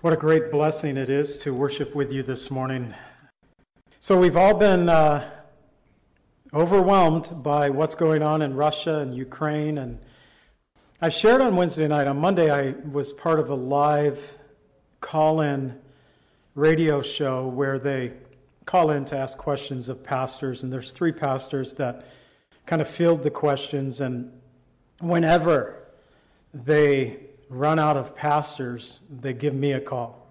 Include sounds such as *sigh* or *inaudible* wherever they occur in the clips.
What a great blessing it is to worship with you this morning. So, we've all been uh, overwhelmed by what's going on in Russia and Ukraine. And I shared on Wednesday night. On Monday, I was part of a live call in radio show where they call in to ask questions of pastors. And there's three pastors that kind of field the questions. And whenever they run out of pastors, they give me a call.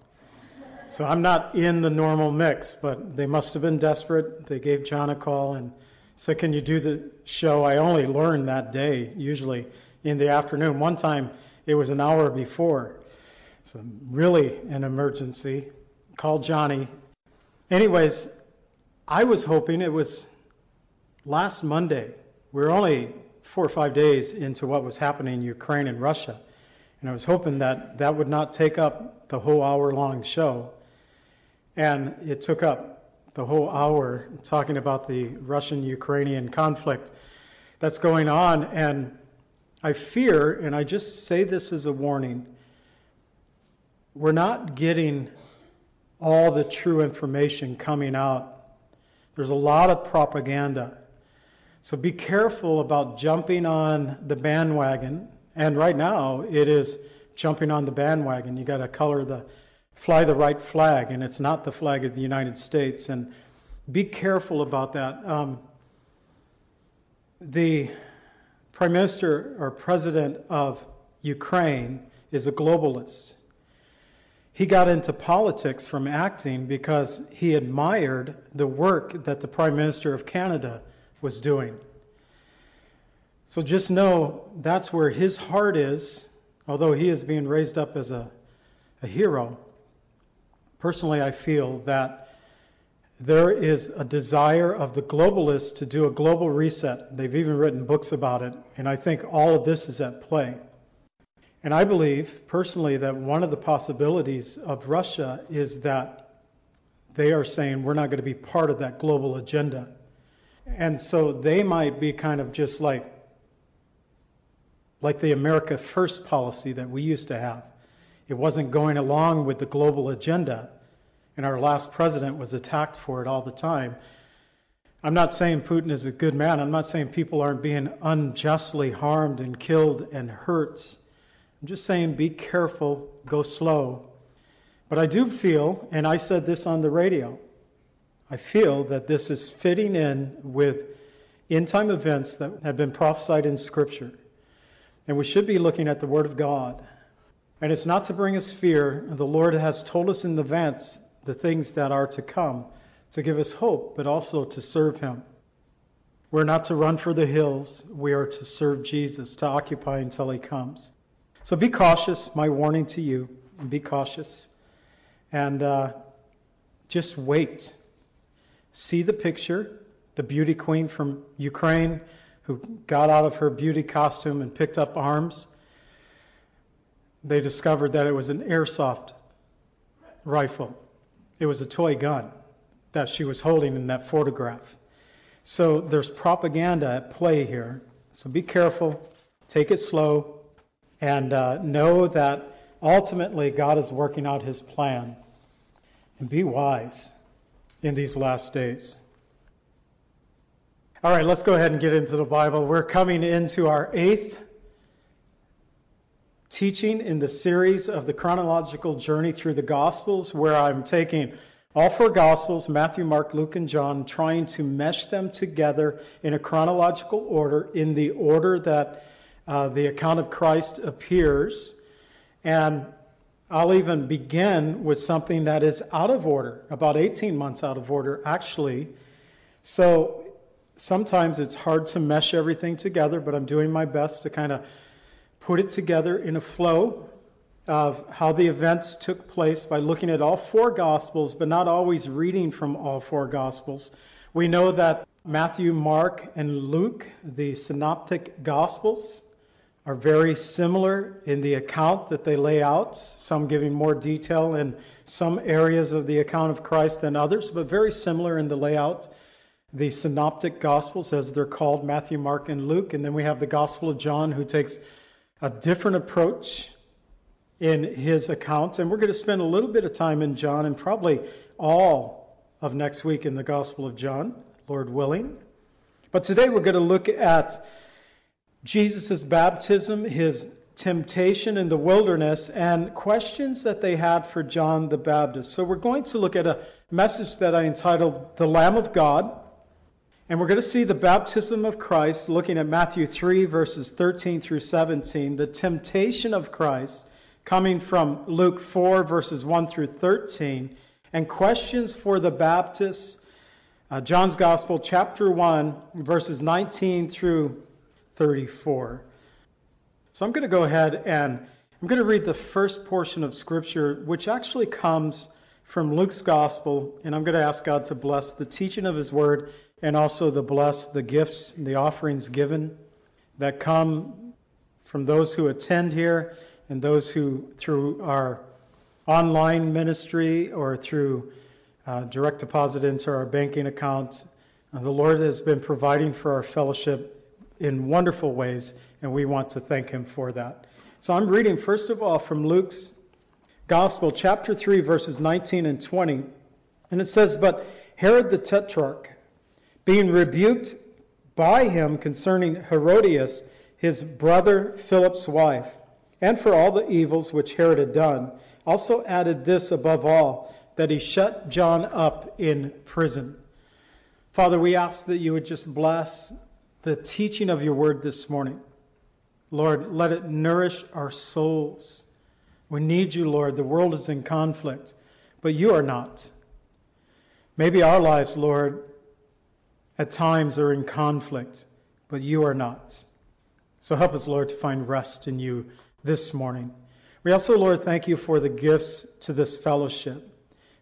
So I'm not in the normal mix, but they must have been desperate. They gave John a call and said, Can you do the show? I only learned that day, usually in the afternoon. One time it was an hour before. So, really an emergency. Called Johnny. Anyways, I was hoping it was last Monday. We we're only four or five days into what was happening in Ukraine and Russia. And I was hoping that that would not take up the whole hour long show. And it took up the whole hour talking about the Russian Ukrainian conflict that's going on. And I fear, and I just say this as a warning, we're not getting all the true information coming out. There's a lot of propaganda. So be careful about jumping on the bandwagon and right now, it is jumping on the bandwagon. You got to color the fly the right flag, and it's not the flag of the United States. And be careful about that. Um, the prime minister or president of Ukraine is a globalist. He got into politics from acting because he admired the work that the prime minister of Canada was doing. So just know that's where his heart is, although he is being raised up as a, a hero. Personally, I feel that there is a desire of the globalists to do a global reset. They've even written books about it, and I think all of this is at play. And I believe personally that one of the possibilities of Russia is that they are saying we're not going to be part of that global agenda. And so they might be kind of just like like the America First policy that we used to have. It wasn't going along with the global agenda, and our last president was attacked for it all the time. I'm not saying Putin is a good man. I'm not saying people aren't being unjustly harmed and killed and hurt. I'm just saying be careful, go slow. But I do feel, and I said this on the radio, I feel that this is fitting in with end time events that have been prophesied in Scripture. And we should be looking at the Word of God. And it's not to bring us fear. The Lord has told us in advance the things that are to come to give us hope, but also to serve Him. We're not to run for the hills. We are to serve Jesus, to occupy until He comes. So be cautious. My warning to you be cautious. And uh, just wait. See the picture, the beauty queen from Ukraine who got out of her beauty costume and picked up arms, they discovered that it was an airsoft rifle. It was a toy gun that she was holding in that photograph. So there's propaganda at play here. So be careful, take it slow, and uh, know that ultimately God is working out his plan. And be wise in these last days. All right, let's go ahead and get into the Bible. We're coming into our eighth teaching in the series of the chronological journey through the Gospels, where I'm taking all four Gospels Matthew, Mark, Luke, and John trying to mesh them together in a chronological order, in the order that uh, the account of Christ appears. And I'll even begin with something that is out of order, about 18 months out of order, actually. So sometimes it's hard to mesh everything together, but I'm doing my best to kind of put it together in a flow of how the events took place by looking at all four Gospels, but not always reading from all four Gospels. We know that Matthew, Mark, and Luke, the synoptic Gospels, are very similar in the account that they lay out, some giving more detail in some areas of the account of Christ than others, but very similar in the layout the synoptic gospels, as they're called Matthew, Mark, and Luke. And then we have the Gospel of John, who takes a different approach in his account. And we're going to spend a little bit of time in John and probably all of next week in the Gospel of John, Lord willing. But today we're going to look at Jesus' baptism, his temptation in the wilderness, and questions that they had for John the Baptist. So we're going to look at a message that I entitled The Lamb of God. And we're going to see the baptism of Christ, looking at Matthew 3, verses 13 through 17, the temptation of Christ, coming from Luke 4, verses 1 through 13, and questions for the Baptist, uh, John's Gospel, chapter 1, verses 19 through 34. So I'm going to go ahead and I'm going to read the first portion of Scripture, which actually comes from Luke's Gospel, and I'm going to ask God to bless the teaching of His Word and also bless the gifts the offerings given that come from those who attend here and those who, through our online ministry or through uh, direct deposit into our banking account, uh, the Lord has been providing for our fellowship in wonderful ways, and we want to thank Him for that. So I'm reading, first of all, from Luke's Gospel, chapter 3, verses 19 and 20. And it says, But Herod the Tetrarch, being rebuked by him concerning Herodias, his brother Philip's wife, and for all the evils which Herod had done, also added this above all, that he shut John up in prison. Father, we ask that you would just bless the teaching of your word this morning. Lord, let it nourish our souls. We need you, Lord. The world is in conflict, but you are not. Maybe our lives, Lord, at times are in conflict, but you are not. So help us, Lord, to find rest in you this morning. We also, Lord, thank you for the gifts to this fellowship,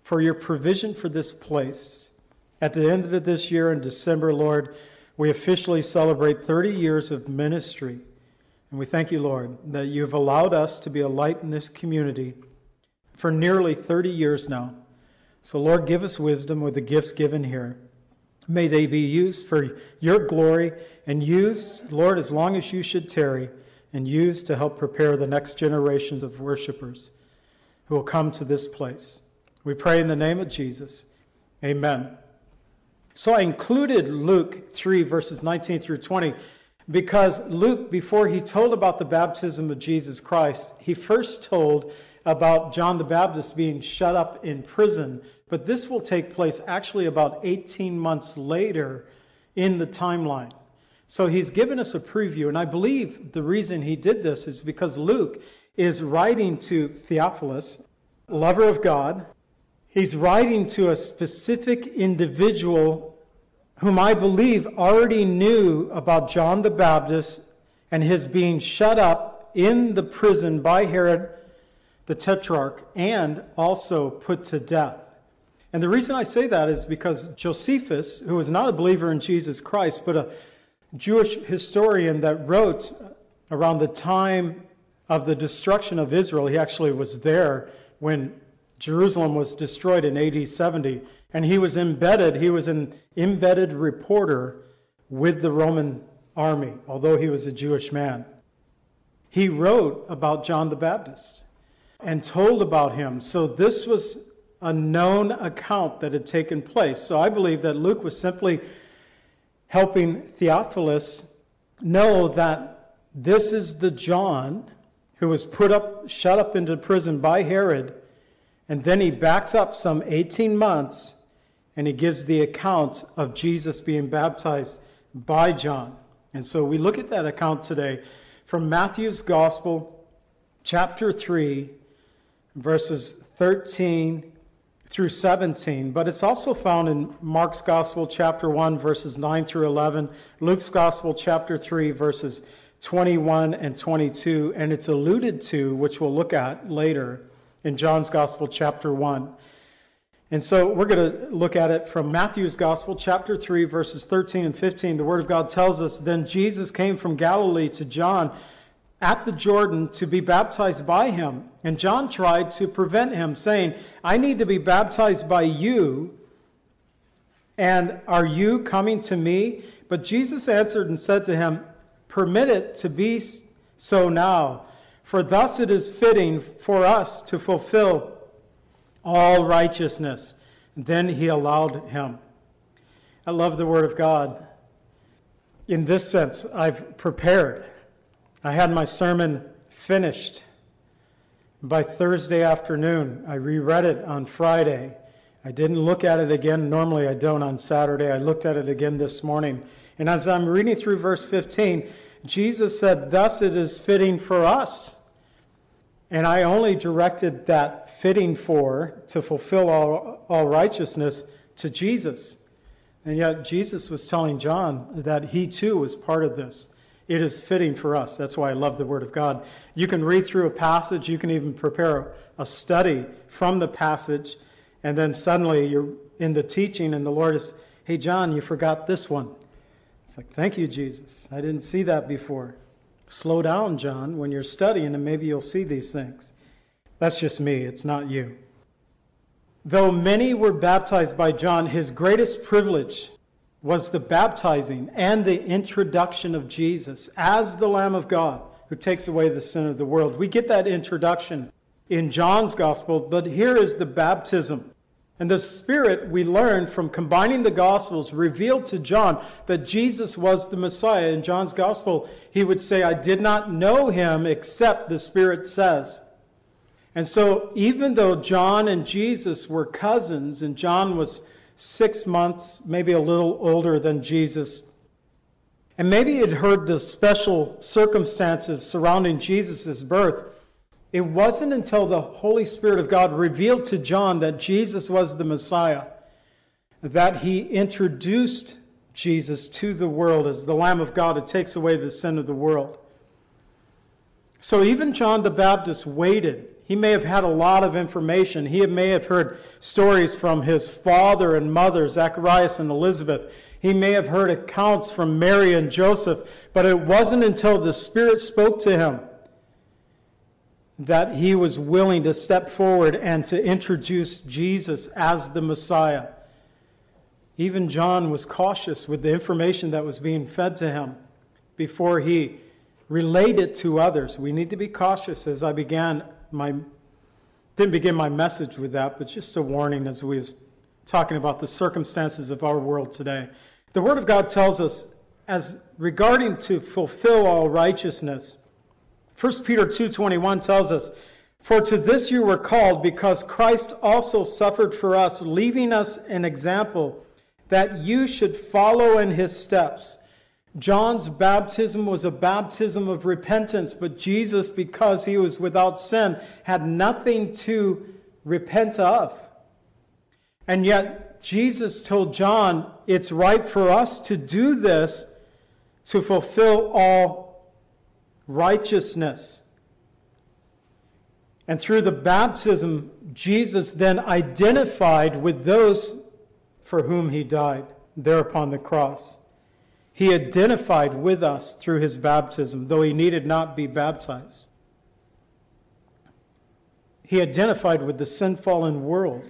for your provision for this place. At the end of this year in December, Lord, we officially celebrate 30 years of ministry. And we thank you, Lord, that you've allowed us to be a light in this community for nearly 30 years now. So, Lord, give us wisdom with the gifts given here. May they be used for your glory and used, Lord, as long as you should tarry, and used to help prepare the next generations of worshipers who will come to this place. We pray in the name of Jesus. Amen. So I included Luke 3, verses 19 through 20, because Luke, before he told about the baptism of Jesus Christ, he first told about John the Baptist being shut up in prison but this will take place actually about 18 months later in the timeline. So he's given us a preview, and I believe the reason he did this is because Luke is writing to Theophilus, lover of God. He's writing to a specific individual whom I believe already knew about John the Baptist and his being shut up in the prison by Herod the Tetrarch and also put to death. And the reason I say that is because Josephus, who was not a believer in Jesus Christ, but a Jewish historian that wrote around the time of the destruction of Israel, he actually was there when Jerusalem was destroyed in AD 70, and he was embedded, he was an embedded reporter with the Roman army, although he was a Jewish man. He wrote about John the Baptist and told about him. So this was a known account that had taken place. So I believe that Luke was simply helping Theophilus know that this is the John who was put up, shut up into prison by Herod, and then he backs up some 18 months and he gives the account of Jesus being baptized by John. And so we look at that account today from Matthew's Gospel, chapter 3, verses 13 through 17, but it's also found in Mark's Gospel, chapter 1, verses 9 through 11, Luke's Gospel, chapter 3, verses 21 and 22, and it's alluded to, which we'll look at later, in John's Gospel, chapter 1. And so we're going to look at it from Matthew's Gospel, chapter 3, verses 13 and 15. The Word of God tells us Then Jesus came from Galilee to John at the Jordan to be baptized by him. And John tried to prevent him, saying, I need to be baptized by you, and are you coming to me? But Jesus answered and said to him, Permit it to be so now, For thus it is fitting for us to fulfill all righteousness. Then he allowed him. I love the Word of God. In this sense, I've prepared. I had my sermon finished by Thursday afternoon. I reread it on Friday. I didn't look at it again. Normally I don't on Saturday. I looked at it again this morning. And as I'm reading through verse 15, Jesus said, Thus it is fitting for us. And I only directed that fitting for to fulfill all, all righteousness to Jesus. And yet Jesus was telling John that he too was part of this. It is fitting for us. That's why I love the Word of God. You can read through a passage, you can even prepare a study from the passage, and then suddenly you're in the teaching, and the Lord is, hey, John, you forgot this one. It's like, thank you, Jesus. I didn't see that before. Slow down, John, when you're studying, and maybe you'll see these things. That's just me, it's not you. Though many were baptized by John, his greatest privilege was the baptizing and the introduction of Jesus as the Lamb of God who takes away the sin of the world. We get that introduction in John's gospel, but here is the baptism. And the Spirit, we learn from combining the Gospels, revealed to John that Jesus was the Messiah. In John's Gospel, he would say, I did not know him except the Spirit says. And so, even though John and Jesus were cousins, and John was six months, maybe a little older than Jesus. And maybe he had heard the special circumstances surrounding Jesus' birth. It wasn't until the Holy Spirit of God revealed to John that Jesus was the Messiah that he introduced Jesus to the world as the Lamb of God who takes away the sin of the world. So even John the Baptist waited he may have had a lot of information. He may have heard stories from his father and mother, Zacharias and Elizabeth. He may have heard accounts from Mary and Joseph, but it wasn't until the Spirit spoke to him that he was willing to step forward and to introduce Jesus as the Messiah. Even John was cautious with the information that was being fed to him before he relayed it to others. We need to be cautious as I began my didn't begin my message with that, but just a warning as we was talking about the circumstances of our world today. The Word of God tells us, as regarding to fulfill all righteousness, 1 Peter 2:21 tells us, "For to this you were called, because Christ also suffered for us, leaving us an example that you should follow in his steps." John's baptism was a baptism of repentance, but Jesus, because he was without sin, had nothing to repent of. And yet, Jesus told John, it's right for us to do this to fulfill all righteousness. And through the baptism, Jesus then identified with those for whom he died there upon the cross. He identified with us through his baptism, though he needed not be baptized. He identified with the sin fallen world,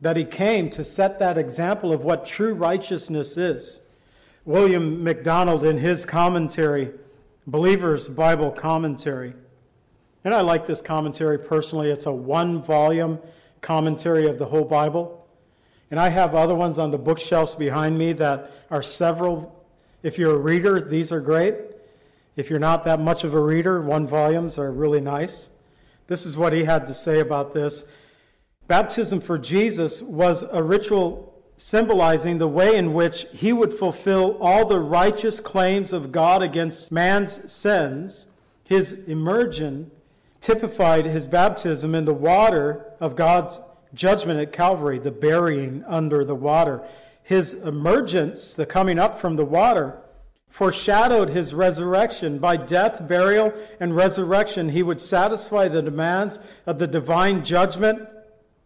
that he came to set that example of what true righteousness is. William MacDonald, in his commentary, Believer's Bible Commentary, and I like this commentary personally. It's a one volume commentary of the whole Bible. And I have other ones on the bookshelves behind me that are several if you're a reader, these are great. If you're not that much of a reader, one volumes are really nice. This is what he had to say about this. Baptism for Jesus was a ritual symbolizing the way in which he would fulfill all the righteous claims of God against man's sins. His immersion typified his baptism in the water of God's judgment at Calvary, the burying under the water his emergence, the coming up from the water, foreshadowed his resurrection. By death, burial, and resurrection, he would satisfy the demands of the divine judgment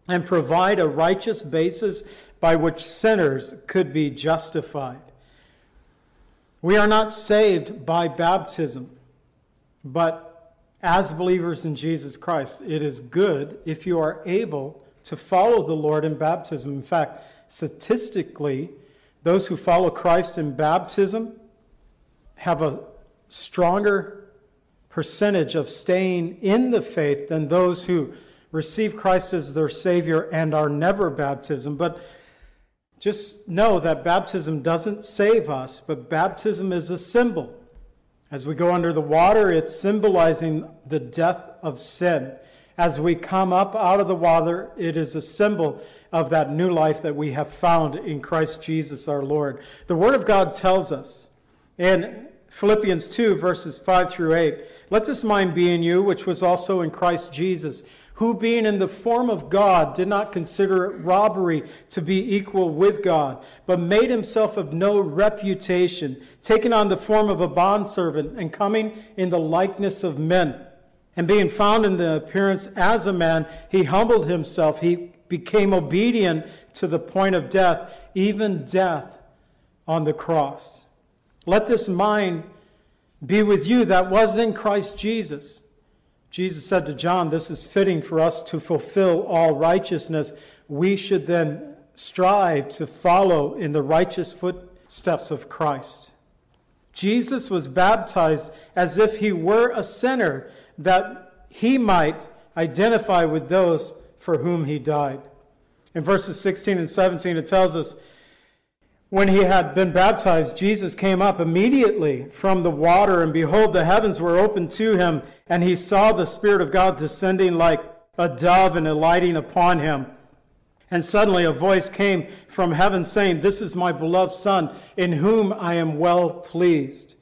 and provide a righteous basis by which sinners could be justified. We are not saved by baptism, but as believers in Jesus Christ, it is good if you are able to follow the Lord in baptism. In fact, statistically, those who follow Christ in baptism have a stronger percentage of staying in the faith than those who receive Christ as their Savior and are never baptism. But just know that baptism doesn't save us, but baptism is a symbol. As we go under the water, it's symbolizing the death of sin. As we come up out of the water, it is a symbol of that new life that we have found in Christ Jesus our Lord. The Word of God tells us in Philippians 2, verses 5 through 8, let this mind be in you, which was also in Christ Jesus, who being in the form of God did not consider it robbery to be equal with God, but made himself of no reputation, taking on the form of a bondservant and coming in the likeness of men. And being found in the appearance as a man, he humbled himself. He became obedient to the point of death, even death on the cross. Let this mind be with you that was in Christ Jesus. Jesus said to John, This is fitting for us to fulfill all righteousness. We should then strive to follow in the righteous footsteps of Christ. Jesus was baptized as if he were a sinner, that he might identify with those for whom he died. In verses 16 and 17, it tells us, when he had been baptized, Jesus came up immediately from the water, and behold, the heavens were opened to him, and he saw the Spirit of God descending like a dove and alighting upon him. And suddenly a voice came from heaven saying, This is my beloved Son, in whom I am well pleased.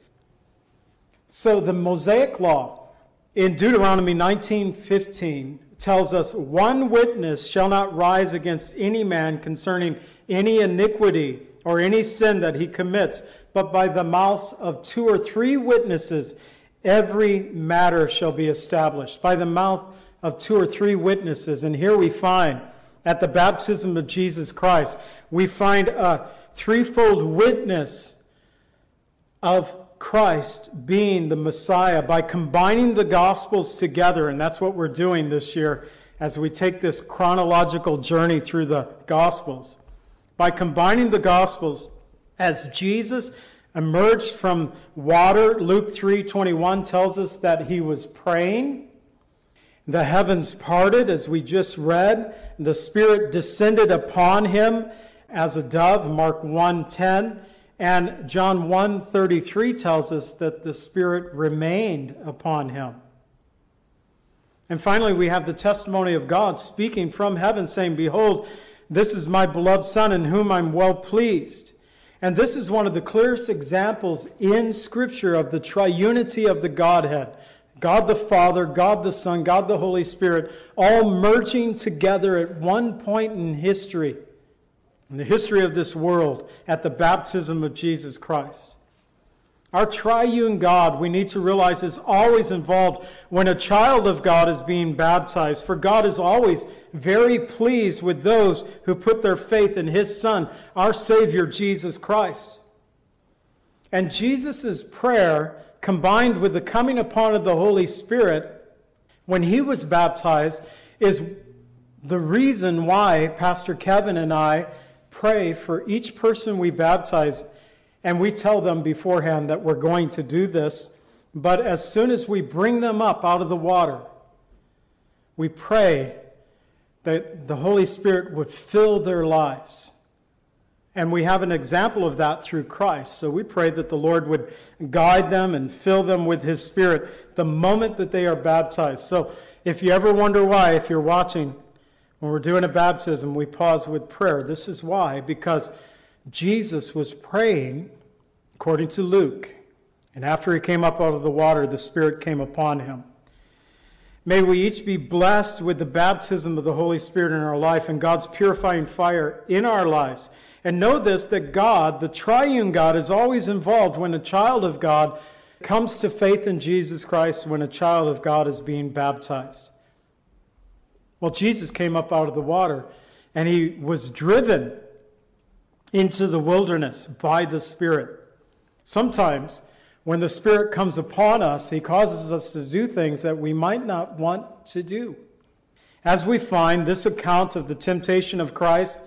So the Mosaic Law in Deuteronomy 19:15 tells us, One witness shall not rise against any man concerning any iniquity or any sin that he commits, but by the mouths of two or three witnesses every matter shall be established. By the mouth of two or three witnesses. And here we find, at the baptism of Jesus Christ, we find a threefold witness of Christ being the Messiah by combining the Gospels together. And that's what we're doing this year as we take this chronological journey through the Gospels. By combining the Gospels, as Jesus emerged from water, Luke 3:21 tells us that he was praying. The heavens parted, as we just read. The Spirit descended upon him as a dove, Mark 1:10. And John 1:33 tells us that the Spirit remained upon him. And finally, we have the testimony of God speaking from heaven, saying, Behold, this is my beloved Son in whom I'm well pleased. And this is one of the clearest examples in Scripture of the triunity of the Godhead God the Father, God the Son, God the Holy Spirit, all merging together at one point in history in the history of this world at the baptism of Jesus Christ. Our triune God, we need to realize, is always involved when a child of God is being baptized. For God is always very pleased with those who put their faith in His Son, our Savior, Jesus Christ. And Jesus' prayer, combined with the coming upon of the Holy Spirit when He was baptized, is the reason why Pastor Kevin and I pray for each person we baptize, and we tell them beforehand that we're going to do this. But as soon as we bring them up out of the water, we pray that the Holy Spirit would fill their lives. And we have an example of that through Christ. So we pray that the Lord would guide them and fill them with His Spirit the moment that they are baptized. So if you ever wonder why, if you're watching, when we're doing a baptism, we pause with prayer. This is why, because Jesus was praying according to Luke. And after he came up out of the water, the Spirit came upon him. May we each be blessed with the baptism of the Holy Spirit in our life and God's purifying fire in our lives. And know this that God, the triune God, is always involved when a child of God comes to faith in Jesus Christ, when a child of God is being baptized. Well, Jesus came up out of the water and he was driven into the wilderness by the Spirit. Sometimes, when the Spirit comes upon us, he causes us to do things that we might not want to do. As we find this account of the temptation of Christ,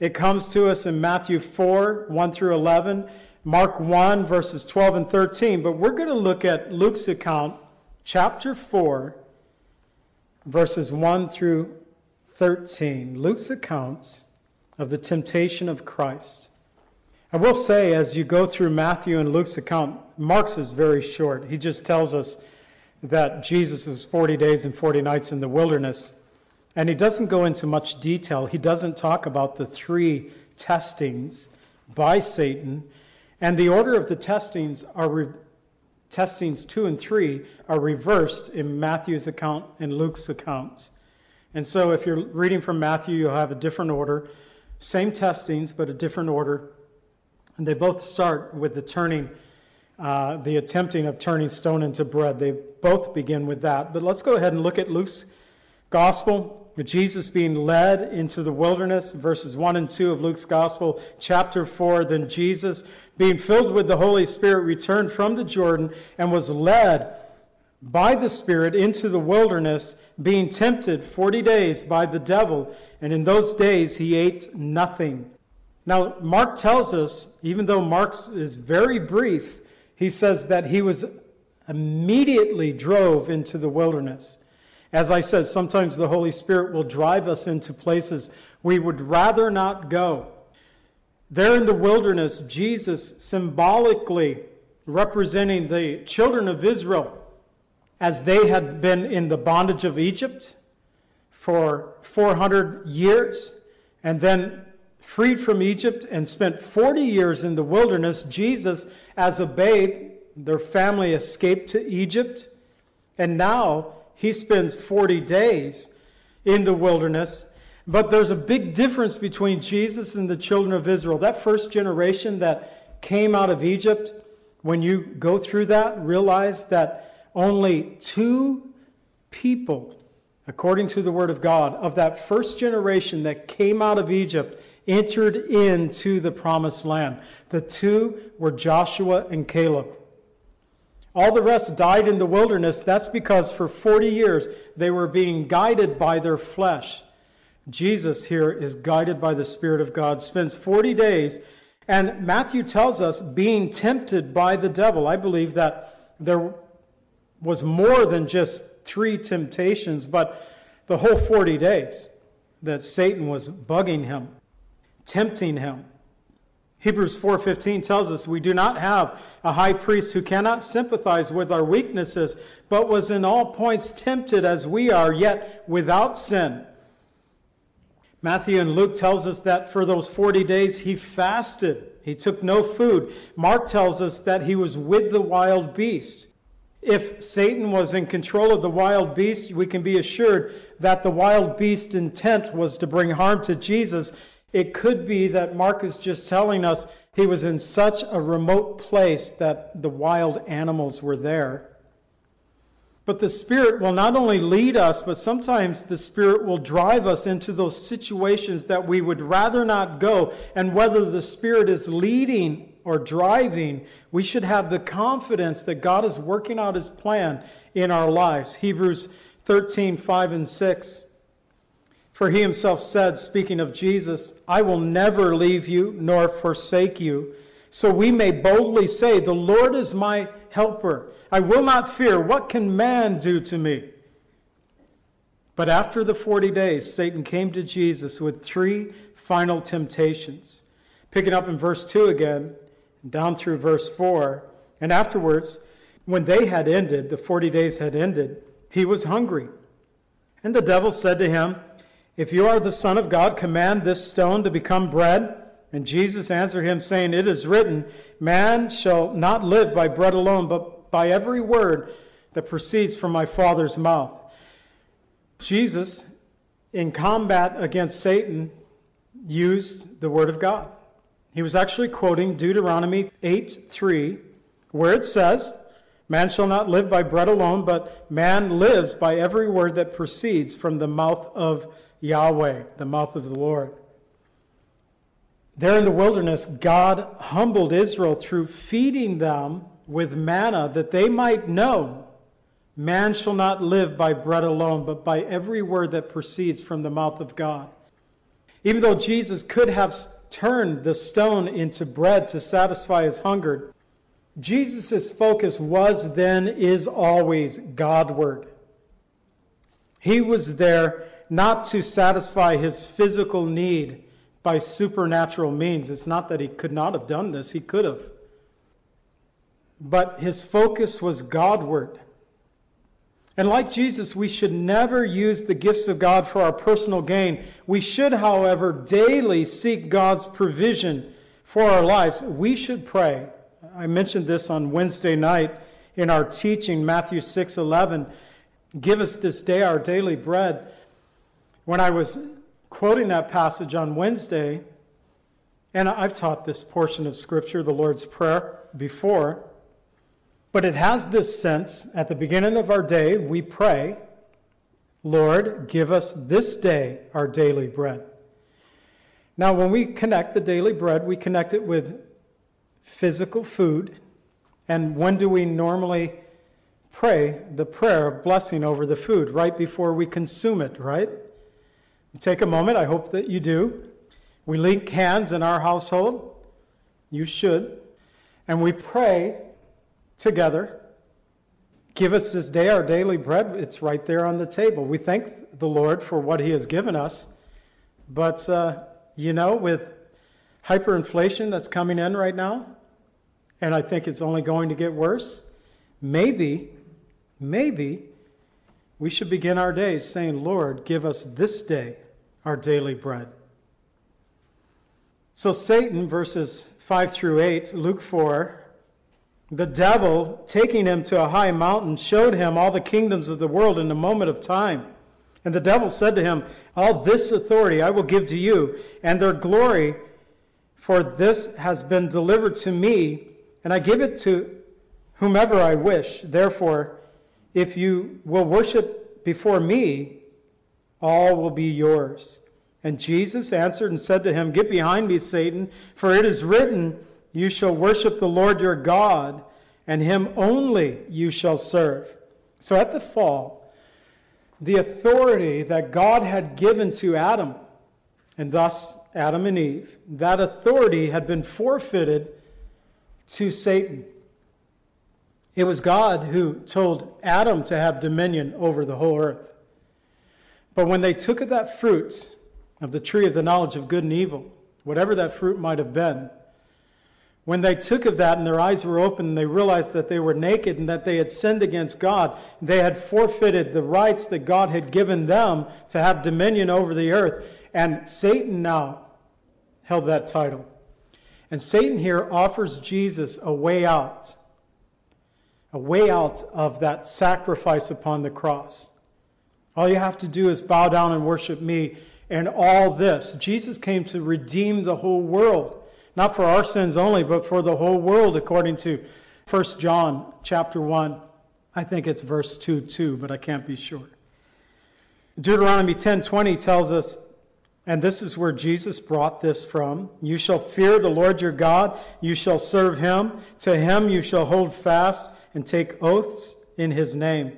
it comes to us in Matthew 4 1 through 11, Mark 1 verses 12 and 13. But we're going to look at Luke's account chapter 4, verses 1 through 13. Luke's account of the temptation of Christ. I will say, as you go through Matthew and Luke's account, Mark's is very short. He just tells us that Jesus was 40 days and 40 nights in the wilderness. And he doesn't go into much detail. He doesn't talk about the three testings by Satan. And the order of the testings are re- testings 2 and 3 are reversed in Matthew's account and Luke's accounts. And so if you're reading from Matthew, you'll have a different order. Same testings, but a different order. And they both start with the turning, uh, the attempting of turning stone into bread. They both begin with that. But let's go ahead and look at Luke's gospel, with Jesus being led into the wilderness, verses 1 and 2 of Luke's gospel, chapter 4. Then Jesus, being filled with the Holy Spirit, returned from the Jordan and was led by the Spirit into the wilderness, being tempted 40 days by the devil. And in those days he ate nothing. Now, Mark tells us, even though Mark is very brief, he says that he was immediately drove into the wilderness. As I said, sometimes the Holy Spirit will drive us into places we would rather not go. There in the wilderness, Jesus symbolically representing the children of Israel as they had been in the bondage of Egypt for 400 years and then freed from Egypt and spent 40 years in the wilderness. Jesus, as a babe, their family escaped to Egypt, and now he spends 40 days in the wilderness. But there's a big difference between Jesus and the children of Israel. That first generation that came out of Egypt, when you go through that, realize that only two people, according to the Word of God, of that first generation that came out of Egypt entered into the promised land. The two were Joshua and Caleb. All the rest died in the wilderness. That's because for 40 years they were being guided by their flesh. Jesus here is guided by the Spirit of God, spends 40 days, and Matthew tells us being tempted by the devil. I believe that there was more than just three temptations, but the whole 40 days that Satan was bugging him tempting him. Hebrews 4:15 tells us we do not have a high priest who cannot sympathize with our weaknesses, but was in all points tempted as we are, yet without sin. Matthew and Luke tells us that for those 40 days he fasted. He took no food. Mark tells us that he was with the wild beast. If Satan was in control of the wild beast, we can be assured that the wild beast's intent was to bring harm to Jesus it could be that Mark is just telling us he was in such a remote place that the wild animals were there. But the Spirit will not only lead us, but sometimes the Spirit will drive us into those situations that we would rather not go. And whether the Spirit is leading or driving, we should have the confidence that God is working out His plan in our lives. Hebrews 13, 5 and 6. For he himself said, speaking of Jesus, I will never leave you nor forsake you. So we may boldly say, The Lord is my helper. I will not fear. What can man do to me? But after the 40 days, Satan came to Jesus with three final temptations. Picking up in verse 2 again, down through verse 4. And afterwards, when they had ended, the 40 days had ended, he was hungry. And the devil said to him, if you are the Son of God, command this stone to become bread. And Jesus answered him, saying, It is written, Man shall not live by bread alone, but by every word that proceeds from my Father's mouth. Jesus, in combat against Satan, used the Word of God. He was actually quoting Deuteronomy 8:3, where it says, Man shall not live by bread alone, but man lives by every word that proceeds from the mouth of Yahweh, the mouth of the Lord. There in the wilderness, God humbled Israel through feeding them with manna that they might know man shall not live by bread alone, but by every word that proceeds from the mouth of God. Even though Jesus could have turned the stone into bread to satisfy his hunger, Jesus' focus was then, is always Godward. He was there not to satisfy his physical need by supernatural means. It's not that he could not have done this, he could have. But his focus was Godward. And like Jesus, we should never use the gifts of God for our personal gain. We should, however, daily seek God's provision for our lives. We should pray. I mentioned this on Wednesday night in our teaching, Matthew 6:11. Give us this day our daily bread. When I was quoting that passage on Wednesday, and I've taught this portion of Scripture, the Lord's Prayer, before, but it has this sense at the beginning of our day, we pray, Lord, give us this day our daily bread. Now, when we connect the daily bread, we connect it with physical food. And when do we normally pray the prayer of blessing over the food? Right before we consume it, right? Take a moment, I hope that you do. We link hands in our household. You should. And we pray together. Give us this day our daily bread. It's right there on the table. We thank the Lord for what He has given us. But, uh, you know, with hyperinflation that's coming in right now, and I think it's only going to get worse, maybe, maybe we should begin our days saying, Lord, give us this day our daily bread. So, Satan, verses 5 through 8, Luke 4, the devil, taking him to a high mountain, showed him all the kingdoms of the world in a moment of time. And the devil said to him, All this authority I will give to you, and their glory, for this has been delivered to me, and I give it to whomever I wish. Therefore, if you will worship before me, all will be yours. And Jesus answered and said to him, Get behind me, Satan, for it is written, You shall worship the Lord your God, and him only you shall serve. So at the fall, the authority that God had given to Adam, and thus Adam and Eve, that authority had been forfeited to Satan. It was God who told Adam to have dominion over the whole earth. But when they took of that fruit of the tree of the knowledge of good and evil, whatever that fruit might have been, when they took of that and their eyes were open and they realized that they were naked and that they had sinned against God, they had forfeited the rights that God had given them to have dominion over the earth. And Satan now held that title. And Satan here offers Jesus a way out, a way out of that sacrifice upon the cross. All you have to do is bow down and worship me. And all this, Jesus came to redeem the whole world, not for our sins only, but for the whole world, according to 1 John chapter 1. I think it's verse 2 2, but I can't be sure. Deuteronomy 10:20 tells us and this is where Jesus brought this from. You shall fear the Lord your God, you shall serve him, to him you shall hold fast and take oaths in his name.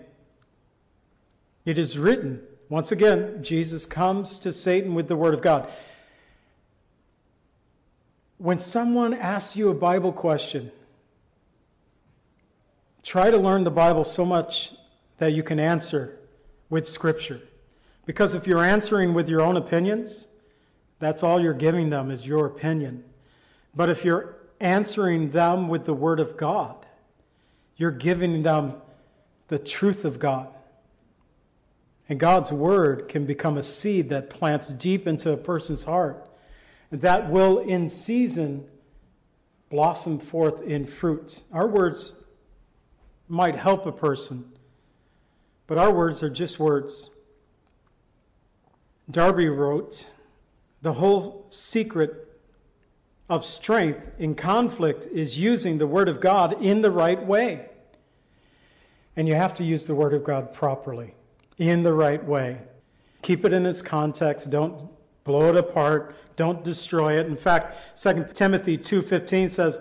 It is written, once again, Jesus comes to Satan with the word of God. When someone asks you a Bible question, try to learn the Bible so much that you can answer with Scripture. Because if you're answering with your own opinions, that's all you're giving them is your opinion. But if you're answering them with the Word of God, you're giving them the truth of God. And God's Word can become a seed that plants deep into a person's heart and that will, in season, blossom forth in fruit. Our words might help a person, but our words are just words. Darby wrote, The whole secret of strength in conflict is using the Word of God in the right way. And you have to use the Word of God properly, in the right way. Keep it in its context. Don't blow it apart. Don't destroy it. In fact, 2 Timothy 2:15 says,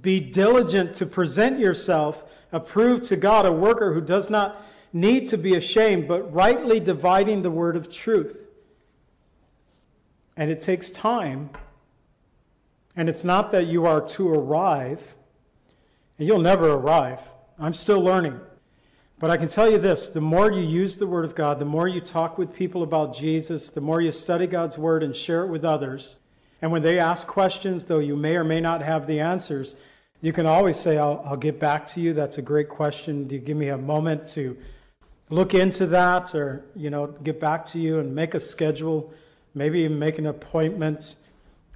"Be diligent to present yourself approved to God, a worker who does not need to be ashamed, but rightly dividing the word of truth." And it takes time. And it's not that you are to arrive And you'll never arrive. I'm still learning. But I can tell you this the more you use the Word of God, the more you talk with people about Jesus, the more you study God's Word and share it with others. And when they ask questions, though you may or may not have the answers, you can always say, I'll, I'll get back to you. That's a great question. Do you give me a moment to look into that or, you know, get back to you and make a schedule, maybe even make an appointment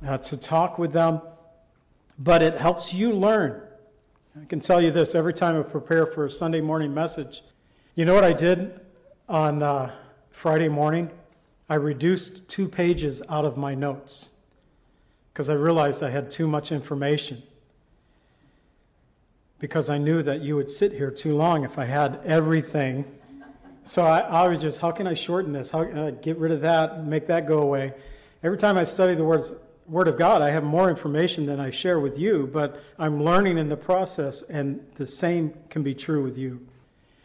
uh, to talk with them? But it helps you learn. I can tell you this every time I prepare for a Sunday morning message. You know what I did on uh, Friday morning? I reduced two pages out of my notes because I realized I had too much information. Because I knew that you would sit here too long if I had everything. So I, I was just, how can I shorten this? How uh, get rid of that, make that go away? Every time I study the words, Word of God, I have more information than I share with you, but I'm learning in the process, and the same can be true with you.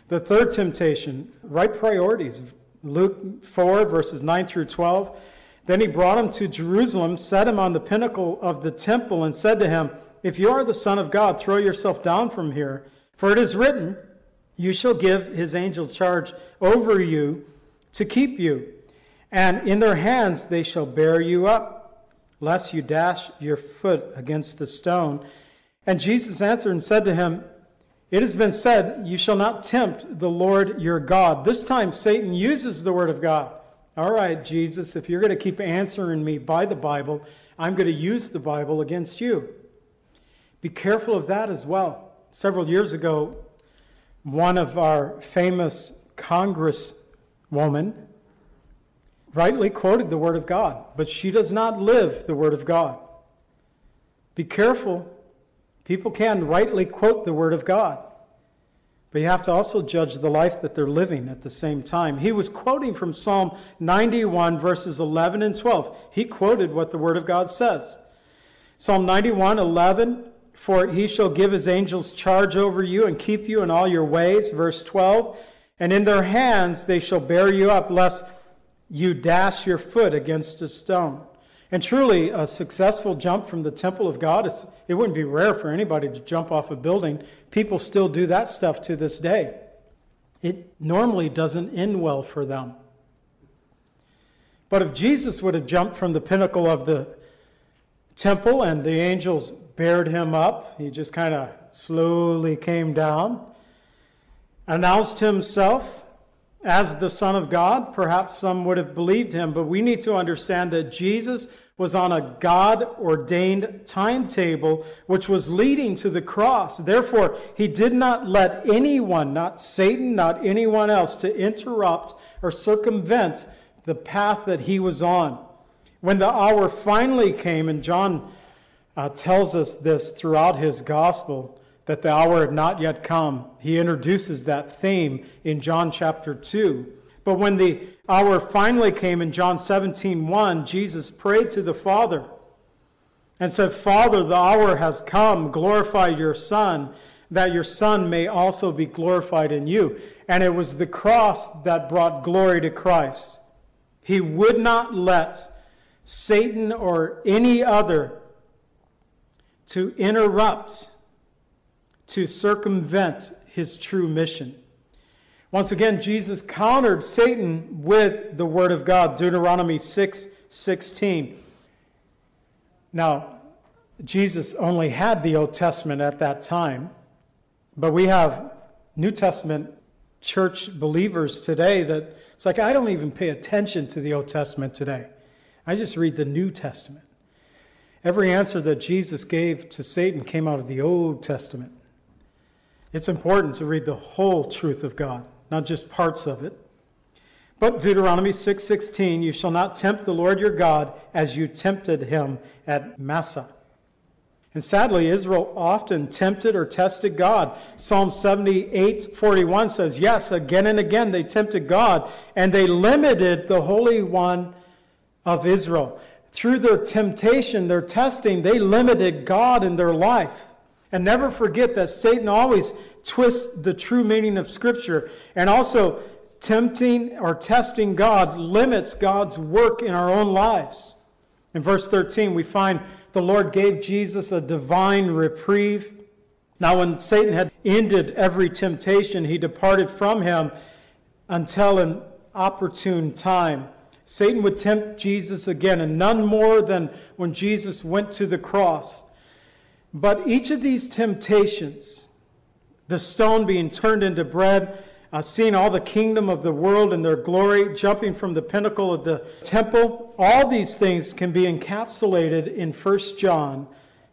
The third temptation, right priorities. Luke 4, verses 9 through 12. Then he brought him to Jerusalem, set him on the pinnacle of the temple, and said to him, If you are the Son of God, throw yourself down from here. For it is written, You shall give his angel charge over you to keep you, and in their hands they shall bear you up, lest you dash your foot against the stone. And Jesus answered and said to him, It has been said, You shall not tempt the Lord your God. This time Satan uses the word of God. All right, Jesus, if you're going to keep answering me by the Bible, I'm going to use the Bible against you. Be careful of that as well. Several years ago, one of our famous congresswoman rightly quoted the Word of God, but she does not live the Word of God. Be careful. People can rightly quote the Word of God. But you have to also judge the life that they're living at the same time. He was quoting from Psalm 91, verses 11 and 12. He quoted what the Word of God says. Psalm 91, 11, for he shall give his angels charge over you and keep you in all your ways. Verse 12, and in their hands they shall bear you up, lest you dash your foot against a stone. And truly, a successful jump from the temple of God, it wouldn't be rare for anybody to jump off a building. People still do that stuff to this day. It normally doesn't end well for them. But if Jesus would have jumped from the pinnacle of the temple and the angels bared him up, he just kind of slowly came down, announced himself, as the Son of God, perhaps some would have believed him, but we need to understand that Jesus was on a God ordained timetable which was leading to the cross. Therefore, he did not let anyone, not Satan, not anyone else, to interrupt or circumvent the path that he was on. When the hour finally came, and John uh, tells us this throughout his gospel, that the hour had not yet come. He introduces that theme in John chapter 2. But when the hour finally came in John 17:1, Jesus prayed to the Father and said, "Father, the hour has come. Glorify your Son, that your Son may also be glorified in you." And it was the cross that brought glory to Christ. He would not let Satan or any other to interrupt to circumvent his true mission. Once again, Jesus countered Satan with the word of God, Deuteronomy 6 16. Now, Jesus only had the Old Testament at that time, but we have New Testament church believers today that it's like I don't even pay attention to the Old Testament today. I just read the New Testament. Every answer that Jesus gave to Satan came out of the Old Testament. It's important to read the whole truth of God, not just parts of it. But Deuteronomy 6:16, you shall not tempt the Lord your God as you tempted him at Massah. And sadly, Israel often tempted or tested God. Psalm 78:41 says, yes, again and again they tempted God and they limited the Holy One of Israel. Through their temptation, their testing, they limited God in their life. And never forget that Satan always twists the true meaning of Scripture. And also, tempting or testing God limits God's work in our own lives. In verse 13, we find the Lord gave Jesus a divine reprieve. Now, when Satan had ended every temptation, he departed from him until an opportune time. Satan would tempt Jesus again, and none more than when Jesus went to the cross. But each of these temptations, the stone being turned into bread, uh, seeing all the kingdom of the world and their glory, jumping from the pinnacle of the temple, all these things can be encapsulated in 1 John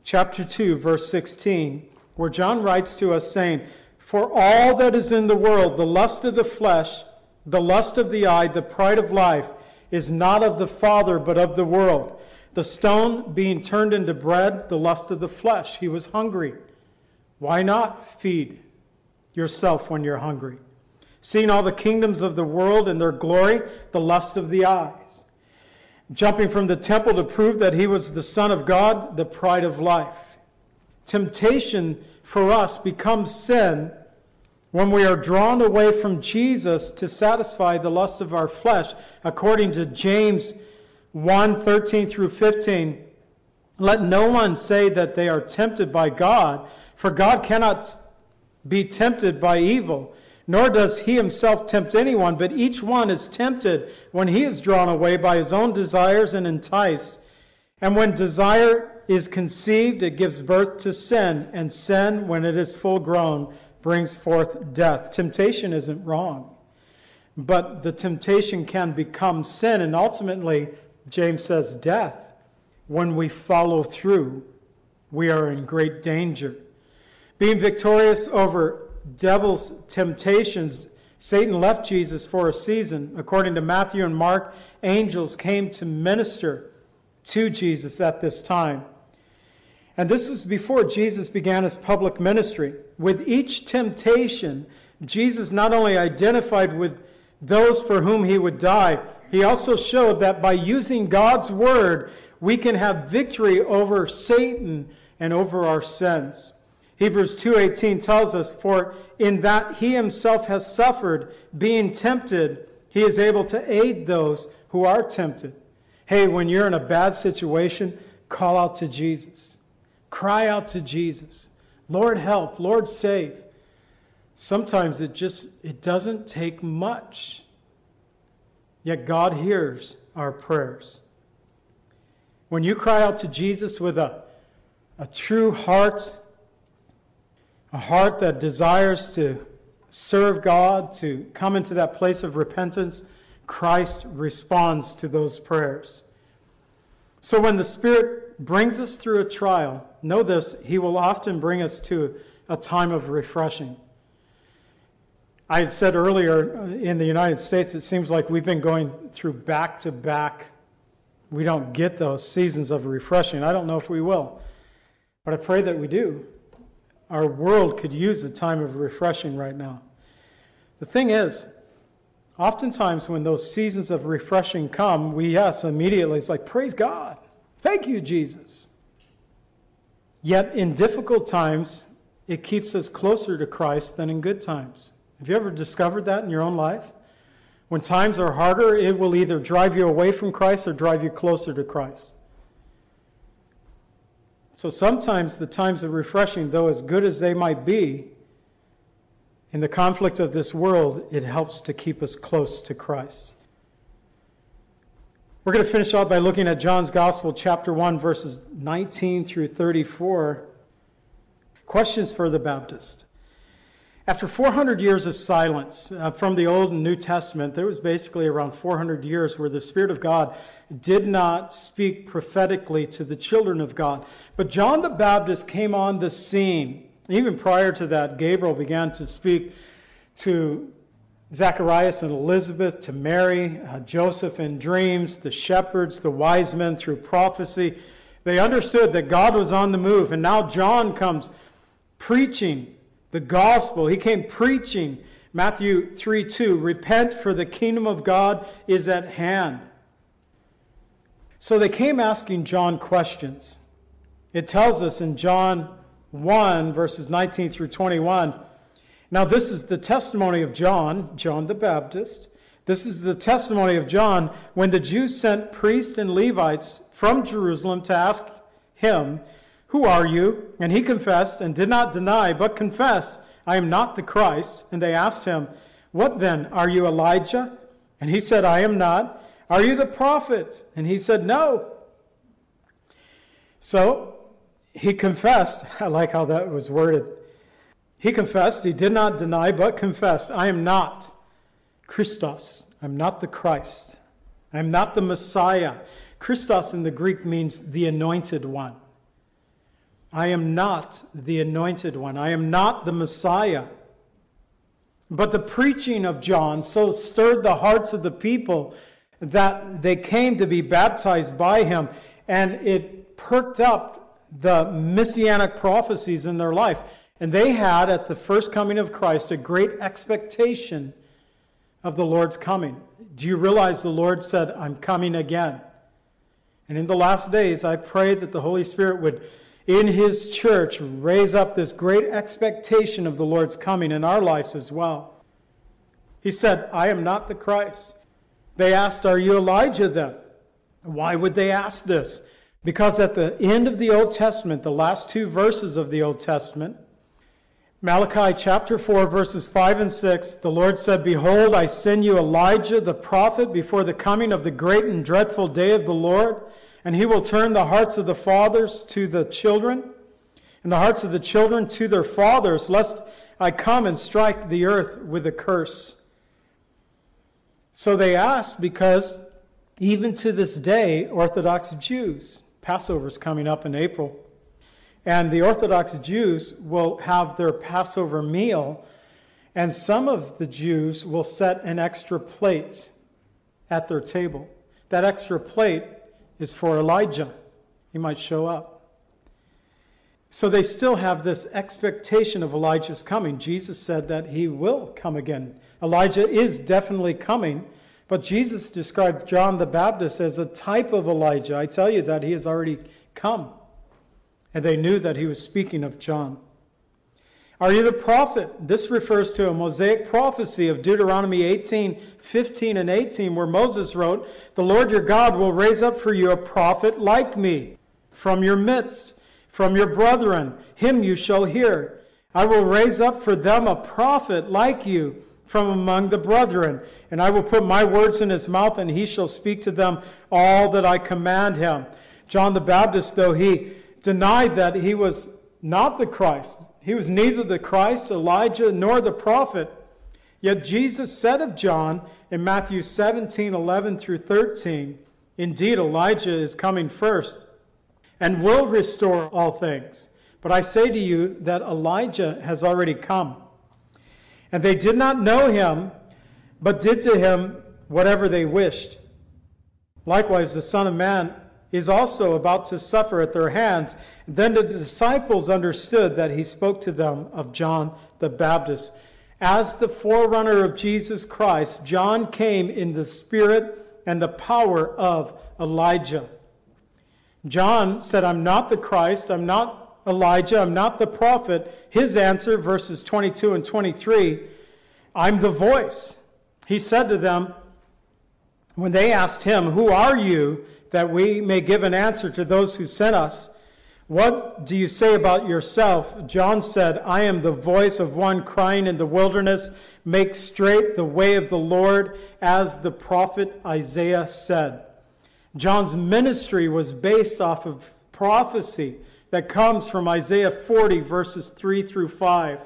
chapter 2 verse 16, where John writes to us saying, "For all that is in the world, the lust of the flesh, the lust of the eye, the pride of life, is not of the Father, but of the world." The stone being turned into bread, the lust of the flesh. He was hungry. Why not feed yourself when you're hungry? Seeing all the kingdoms of the world and their glory, the lust of the eyes. Jumping from the temple to prove that he was the Son of God, the pride of life. Temptation for us becomes sin when we are drawn away from Jesus to satisfy the lust of our flesh, according to James 1 13 through 15. Let no one say that they are tempted by God, for God cannot be tempted by evil, nor does he himself tempt anyone, but each one is tempted when he is drawn away by his own desires and enticed. And when desire is conceived, it gives birth to sin, and sin, when it is full grown, brings forth death. Temptation isn't wrong, but the temptation can become sin, and ultimately, James says, death. When we follow through, we are in great danger. Being victorious over devil's temptations, Satan left Jesus for a season. According to Matthew and Mark, angels came to minister to Jesus at this time. And this was before Jesus began his public ministry. With each temptation, Jesus not only identified with those for whom he would die, he also showed that by using God's word, we can have victory over Satan and over our sins. Hebrews 2:18 tells us for in that he himself has suffered being tempted he is able to aid those who are tempted. Hey, when you're in a bad situation, call out to Jesus. Cry out to Jesus. Lord help, Lord save. Sometimes it just it doesn't take much. Yet God hears our prayers. When you cry out to Jesus with a, a true heart a heart that desires to serve God, to come into that place of repentance, Christ responds to those prayers. So when the Spirit brings us through a trial, know this, He will often bring us to a time of refreshing. I had said earlier uh, in the United States, it seems like we've been going through back to back. We don't get those seasons of refreshing. I don't know if we will, but I pray that we do our world could use a time of refreshing right now. The thing is, oftentimes when those seasons of refreshing come, we, yes, immediately, it's like, praise God. Thank you, Jesus. Yet in difficult times, it keeps us closer to Christ than in good times. Have you ever discovered that in your own life? When times are harder, it will either drive you away from Christ or drive you closer to Christ. So sometimes the times of refreshing, though as good as they might be, in the conflict of this world, it helps to keep us close to Christ. We're going to finish off by looking at John's Gospel, chapter 1, verses 19 through 34. Questions for the Baptist. After 400 years of silence uh, from the Old and New Testament, there was basically around 400 years where the Spirit of God did not speak prophetically to the children of God. But John the Baptist came on the scene. Even prior to that, Gabriel began to speak to Zacharias and Elizabeth, to Mary, uh, Joseph in dreams, the shepherds, the wise men through prophecy. They understood that God was on the move. And now John comes preaching the gospel. He came preaching Matthew 3 2, repent for the kingdom of God is at hand. So they came asking John questions. It tells us in John 1, verses 19 through 21. Now, this is the testimony of John, John the Baptist. This is the testimony of John when the Jews sent priests and Levites from Jerusalem to ask him, Who are you? And he confessed and did not deny, but confessed, I am not the Christ. And they asked him, What then? Are you Elijah? And he said, I am not. Are you the prophet? And he said, No. So he confessed. *laughs* I like how that was worded. He confessed, he did not deny, but confessed, I am not Christos. I'm not the Christ. I'm not the Messiah. Christos in the Greek means the anointed one. I am not the anointed one. I am not the Messiah. But the preaching of John so stirred the hearts of the people that they came to be baptized by him, and it perked up the messianic prophecies in their life. And they had, at the first coming of Christ, a great expectation of the Lord's coming. Do you realize the Lord said, I'm coming again? And in the last days, I pray that the Holy Spirit would, in His church, raise up this great expectation of the Lord's coming in our lives as well. He said, I am not the Christ. They asked, Are you Elijah then? Why would they ask this? Because at the end of the Old Testament, the last two verses of the Old Testament, Malachi chapter 4, verses 5 and 6, the Lord said, Behold, I send you Elijah the prophet before the coming of the great and dreadful day of the Lord, and he will turn the hearts of the fathers to the children, and the hearts of the children to their fathers, lest I come and strike the earth with a curse. So they asked because even to this day, Orthodox Jews, Passover is coming up in April, and the Orthodox Jews will have their Passover meal, and some of the Jews will set an extra plate at their table. That extra plate is for Elijah. He might show up. So they still have this expectation of Elijah's coming. Jesus said that he will come again. Elijah is definitely coming, but Jesus described John the Baptist as a type of Elijah. I tell you that he has already come and they knew that he was speaking of John. Are you the prophet? This refers to a Mosaic prophecy of Deuteronomy 18, 15, and 18, where Moses wrote, The Lord your God will raise up for you a prophet like me from your midst, from your brethren. Him you shall hear. I will raise up for them a prophet like you from among the brethren, and I will put my words in his mouth, and he shall speak to them all that I command him. John the Baptist, though he denied that he was not the Christ. He was neither the Christ, Elijah, nor the prophet. Yet Jesus said of John in Matthew 17 11 through 13, Indeed, Elijah is coming first and will restore all things. But I say to you that Elijah has already come. And they did not know him, but did to him whatever they wished. Likewise, the Son of Man is also about to suffer at their hands. Then the disciples understood that he spoke to them of John the Baptist. As the forerunner of Jesus Christ, John came in the spirit and the power of Elijah. John said, I'm not the Christ, I'm not Elijah, I'm not the prophet. His answer, verses 22 and 23, I'm the voice. He said to them, when they asked him, Who are you? That we may give an answer to those who sent us. What do you say about yourself? John said, I am the voice of one crying in the wilderness, make straight the way of the Lord, as the prophet Isaiah said. John's ministry was based off of prophecy that comes from Isaiah 40, verses 3 through 5.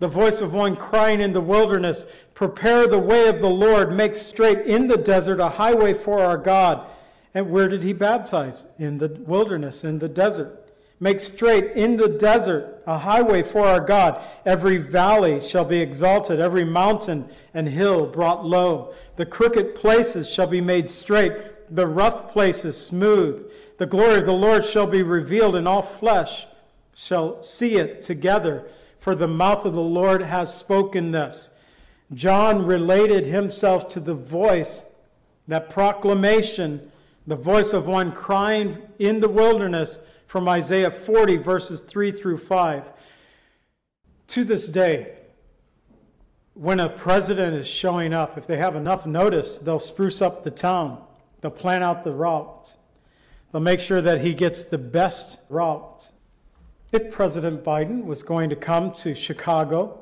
The voice of one crying in the wilderness, Prepare the way of the Lord, make straight in the desert a highway for our God. And where did he baptize? In the wilderness, in the desert. Make straight in the desert a highway for our God. Every valley shall be exalted, every mountain and hill brought low. The crooked places shall be made straight, the rough places smooth. The glory of the Lord shall be revealed, and all flesh shall see it together. For the mouth of the Lord has spoken this. John related himself to the voice, that proclamation the voice of one crying in the wilderness from Isaiah 40, verses 3 through 5. To this day, when a president is showing up, if they have enough notice, they'll spruce up the town. They'll plan out the route. They'll make sure that he gets the best route. if President Biden was going to come to Chicago,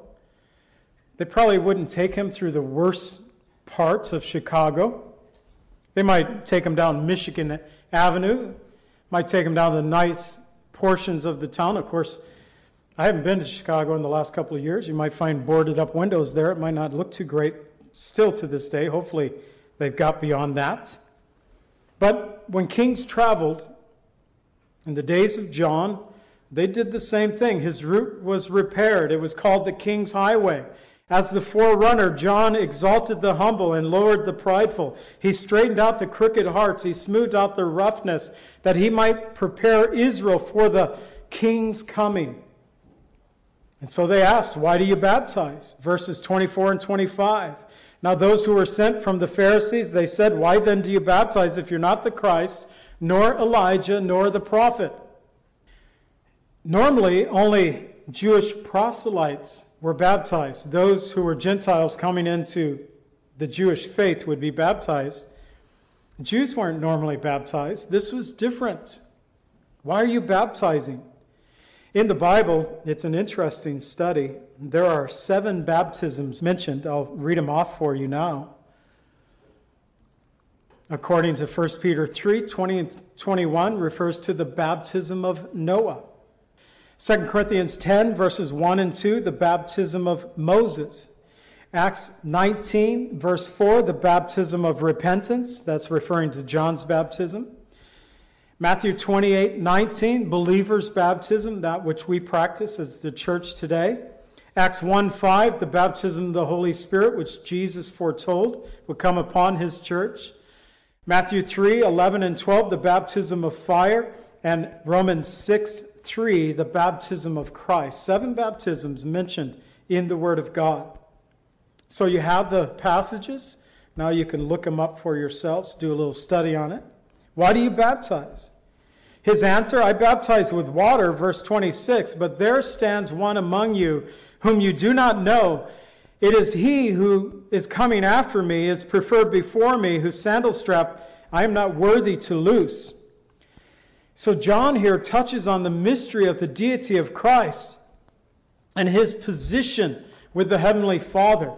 they probably wouldn't take him through the worst parts of Chicago. They might take them down Michigan Avenue, might take them down the nice portions of the town. Of course, I haven't been to Chicago in the last couple of years. You might find boarded up windows there. It might not look too great still to this day. Hopefully, they've got beyond that. But when kings traveled in the days of John, they did the same thing. His route was repaired. It was called the King's Highway. As the forerunner, John exalted the humble and lowered the prideful. He straightened out the crooked hearts. He smoothed out the roughness that he might prepare Israel for the king's coming. And so they asked, Why do you baptize? Verses 24 and 25. Now, those who were sent from the Pharisees, they said, Why then do you baptize if you're not the Christ, nor Elijah, nor the prophet? Normally, only Jewish proselytes were baptized. Those who were Gentiles coming into the Jewish faith would be baptized. Jews weren't normally baptized. This was different. Why are you baptizing? In the Bible, it's an interesting study. There are seven baptisms mentioned. I'll read them off for you now. According to 1 Peter 3 20 and 21, refers to the baptism of Noah. 2 Corinthians 10, verses 1 and 2, the baptism of Moses. Acts 19, verse 4, the baptism of repentance. That's referring to John's baptism. Matthew 28, 19, believer's baptism, that which we practice as the church today. Acts 1, 5, the baptism of the Holy Spirit, which Jesus foretold would come upon his church. Matthew 3, 11 and 12, the baptism of fire. And Romans 6, 3, the baptism of Christ. Seven baptisms mentioned in the Word of God. So you have the passages. Now you can look them up for yourselves, do a little study on it. Why do you baptize? His answer, I baptize with water, verse 26, but there stands one among you whom you do not know. It is he who is coming after me, is preferred before me, whose sandal strap I am not worthy to loose. So John here touches on the mystery of the deity of Christ and his position with the heavenly Father.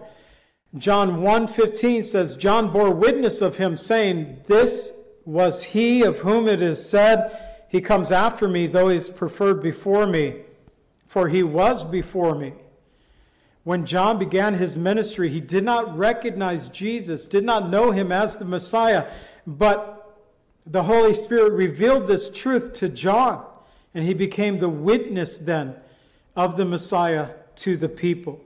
John 1:15 says John bore witness of him saying, "This was he of whom it is said, he comes after me though he is preferred before me, for he was before me." When John began his ministry, he did not recognize Jesus, did not know him as the Messiah, but the Holy Spirit revealed this truth to John, and he became the witness then of the Messiah to the people.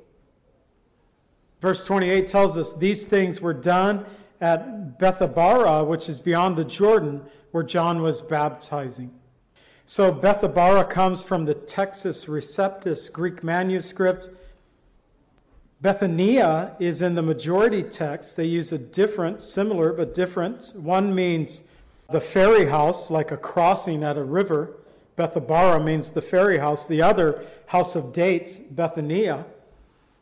Verse 28 tells us these things were done at Bethabara, which is beyond the Jordan, where John was baptizing. So Bethabara comes from the Textus Receptus Greek manuscript. Bethania is in the majority text. They use a different, similar but different. One means the ferry house, like a crossing at a river. Bethabara means the ferry house. The other, house of dates, Bethania.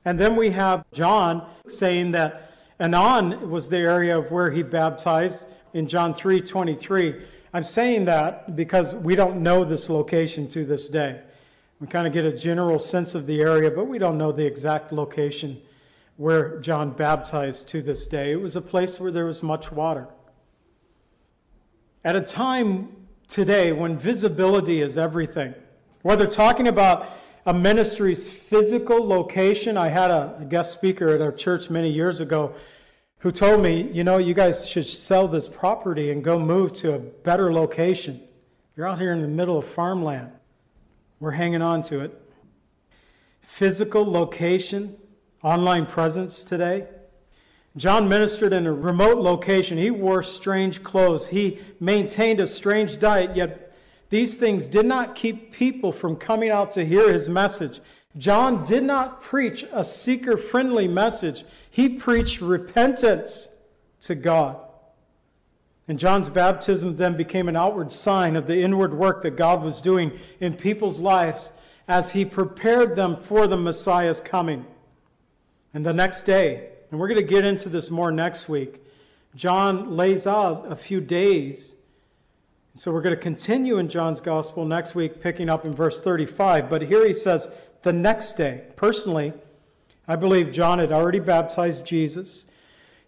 And then we have John saying that Aenon was the area of where he baptized in John 3:23. I'm saying that because we don't know this location to this day. We kind of get a general sense of the area, but we don't know the exact location where John baptized to this day. It was a place where there was much water. At a time today when visibility is everything, whether talking about a ministry's physical location, I had a guest speaker at our church many years ago who told me, you know, you guys should sell this property and go move to a better location. You're out here in the middle of farmland. We're hanging on to it. Physical location, online presence today. John ministered in a remote location. He wore strange clothes. He maintained a strange diet, yet these things did not keep people from coming out to hear his message. John did not preach a seeker friendly message, he preached repentance to God. And John's baptism then became an outward sign of the inward work that God was doing in people's lives as he prepared them for the Messiah's coming. And the next day, and we're going to get into this more next week. John lays out a few days So we're going to continue in John's Gospel next week, picking up in verse 35. But here he says, the next day. Personally, I believe John had already baptized Jesus.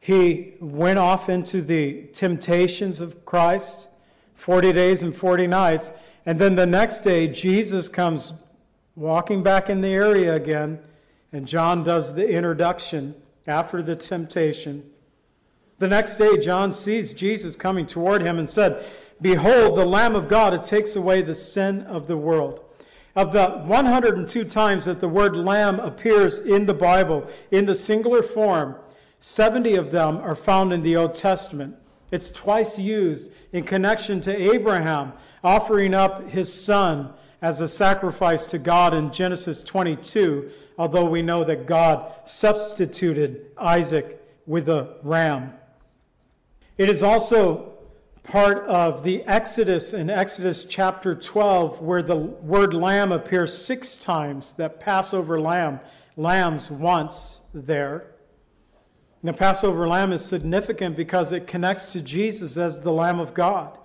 He went off into the temptations of Christ, 40 days and 40 nights. And then the next day, Jesus comes walking back in the area again, and John does the introduction after the temptation. The next day, John sees Jesus coming toward him and said, Behold, the Lamb of God, it takes away the sin of the world. Of the 102 times that the word lamb appears in the Bible in the singular form, 70 of them are found in the Old Testament. It's twice used in connection to Abraham offering up his son as a sacrifice to God in Genesis 22, although we know that God substituted Isaac with a ram. It is also part of the Exodus in Exodus chapter 12, where the word lamb appears six times, that Passover lamb, lambs once there. And the Passover lamb is significant because it connects to Jesus as the Lamb of God.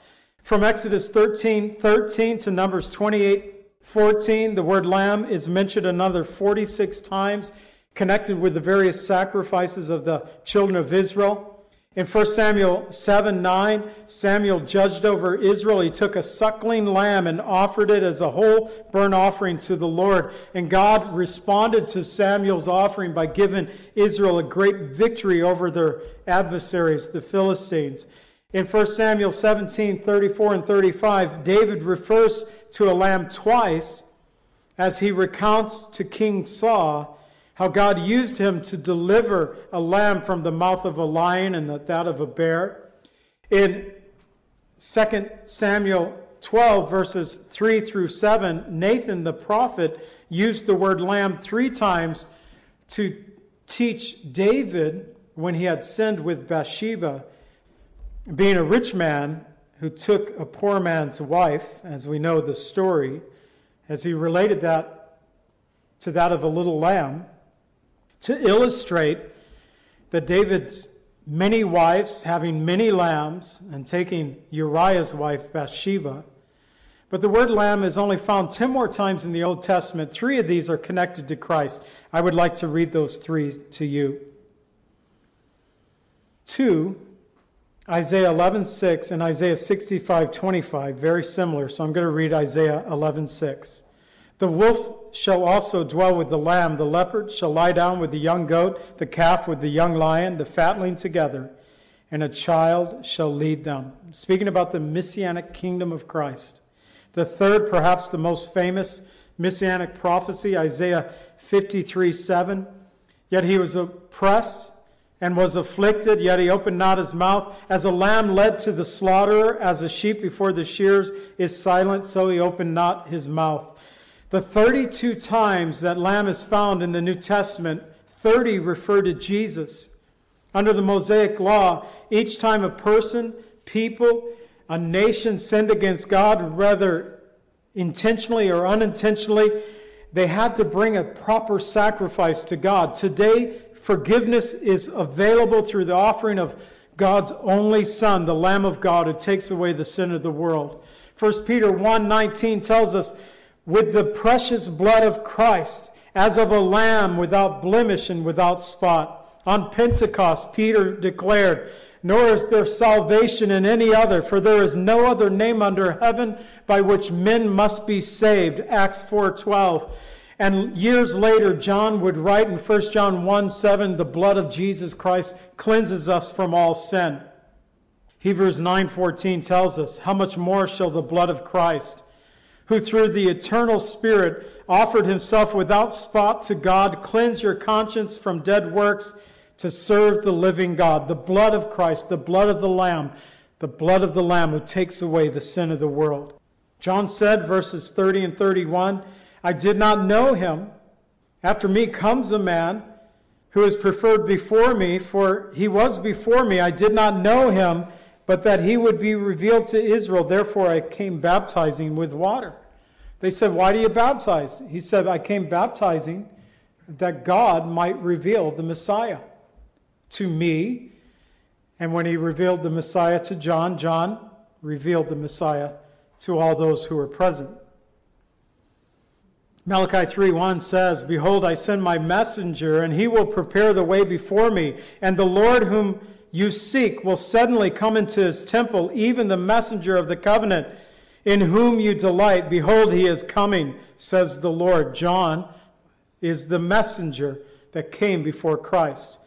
From Exodus 13, 13 to Numbers 28, 14, the word lamb is mentioned another 46 times, connected with the various sacrifices of the children of Israel. In 1 Samuel 7 9, Samuel judged over Israel. He took a suckling lamb and offered it as a whole burnt offering to the Lord. And God responded to Samuel's offering by giving Israel a great victory over their adversaries, the Philistines. In 1 Samuel 17 34 and 35, David refers to a lamb twice as he recounts to King Saul how God used him to deliver a lamb from the mouth of a lion and that of a bear. In 2 Samuel 12, verses 3 through 7, Nathan the prophet used the word lamb three times to teach David when he had sinned with Bathsheba, being a rich man who took a poor man's wife, as we know the story, as he related that to that of a little lamb to illustrate that David's many wives, having many lambs, and taking Uriah's wife Bathsheba. But the word lamb is only found 10 more times in the Old Testament. Three of these are connected to Christ. I would like to read those three to you. Two, Isaiah 11:6 and Isaiah 65:25, very similar. So I'm going to read Isaiah 11:6. The wolf shall also dwell with the lamb, the leopard shall lie down with the young goat, the calf with the young lion, the fatling together, and a child shall lead them. Speaking about the messianic kingdom of Christ. The third, perhaps the most famous messianic prophecy, Isaiah 53:7. Yet he was oppressed and was afflicted, yet he opened not his mouth. As a lamb led to the slaughter, as a sheep before the shears is silent, so he opened not his mouth. The 32 times that lamb is found in the New Testament, 30 refer to Jesus. Under the Mosaic law, each time a person, people, a nation sinned against God, whether intentionally or unintentionally, they had to bring a proper sacrifice to God. Today, forgiveness is available through the offering of God's only Son, the Lamb of God, who takes away the sin of the world. 1 Peter 1:19 tells us with the precious blood of Christ, as of a lamb without blemish and without spot. On Pentecost, Peter declared, Nor is there salvation in any other, for there is no other name under heaven by which men must be saved. Acts 4:12. And years later, John would write in 1 John 1 7, the blood of Jesus Christ cleanses us from all sin. Hebrews 9:14 tells us, How much more shall the blood of Christ, who through the eternal Spirit offered himself without spot to God, cleanse your conscience from dead works to serve the living God. The blood of Christ, the blood of the Lamb, the blood of the Lamb who takes away the sin of the world. John said, verses 30 and 31, I did not know him. After me comes a man who is preferred before me, for he was before me. I did not know him but that he would be revealed to Israel. Therefore, I came baptizing with water. They said, Why do you baptize? He said, I came baptizing that God might reveal the Messiah to me. And when he revealed the Messiah to John, John revealed the Messiah to all those who were present. Malachi 3:1 says, "Behold, I send my messenger, and he will prepare the way before me, and the Lord whom you seek will suddenly come into his temple, even the messenger of the covenant, in whom you delight. Behold, he is coming," says the Lord. John is the messenger that came before Christ.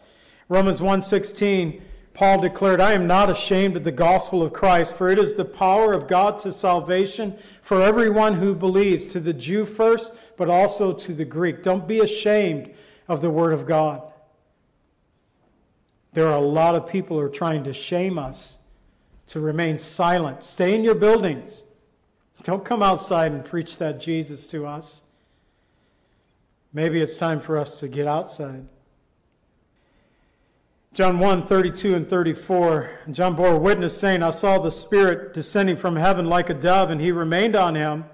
Romans 1:16 Paul declared, I am not ashamed of the gospel of Christ, for it is the power of God to salvation for everyone who believes, to the Jew first, but also to the Greek. Don't be ashamed of the Word of God. There are a lot of people who are trying to shame us to remain silent. Stay in your buildings. Don't come outside and preach that Jesus to us. Maybe it's time for us to get outside. John 1, 32 and 34. John bore witness, saying, I saw the Spirit descending from heaven like a dove, and he remained on him.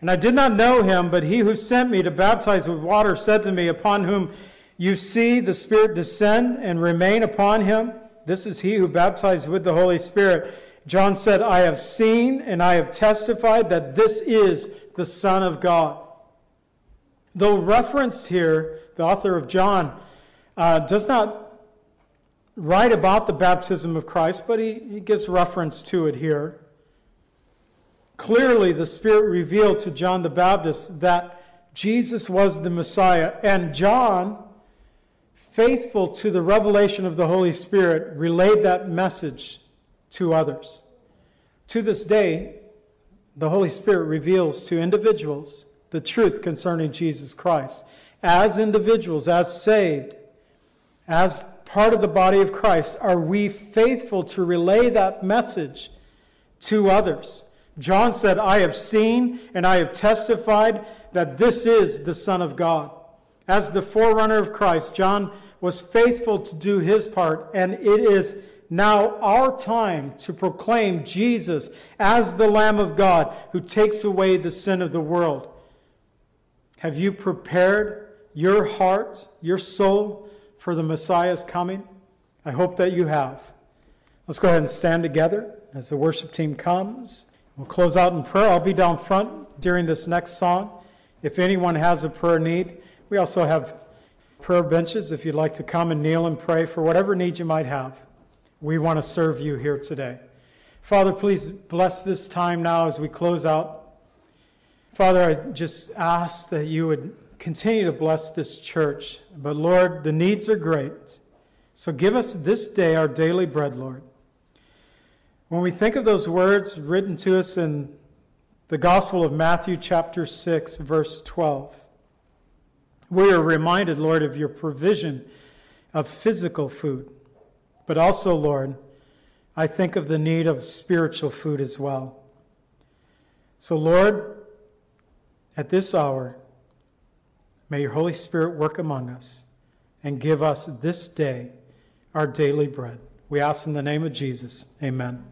And I did not know him, but he who sent me to baptize with water said to me, Upon whom you see the Spirit descend and remain upon him, this is he who baptized with the Holy Spirit. John said, I have seen and I have testified that this is the Son of God. Though referenced here, the author of John uh, does not write about the baptism of Christ, but he, he gives reference to it here. Clearly, the Spirit revealed to John the Baptist that Jesus was the Messiah, and John, faithful to the revelation of the Holy Spirit, relayed that message to others. To this day, the Holy Spirit reveals to individuals the truth concerning Jesus Christ. As individuals, as saved, as part of the body of Christ, are we faithful to relay that message to others? John said, I have seen and I have testified that this is the Son of God. As the forerunner of Christ, John was faithful to do his part, and it is now our time to proclaim Jesus as the Lamb of God who takes away the sin of the world. Have you prepared your heart, your soul, for the Messiah's coming? I hope that you have. Let's go ahead and stand together as the worship team comes. We'll close out in prayer. I'll be down front during this next song. If anyone has a prayer need, we also have prayer benches if you'd like to come and kneel and pray for whatever need you might have. We want to serve you here today. Father, please bless this time now as we close out. Father, I just ask that you would continue to bless this church. But Lord, the needs are great. So give us this day our daily bread, Lord. When we think of those words written to us in the Gospel of Matthew, chapter 6, verse 12, we are reminded, Lord, of your provision of physical food. But also, Lord, I think of the need of spiritual food as well. So, Lord, at this hour, May your Holy Spirit work among us and give us this day our daily bread. We ask in the name of Jesus. Amen.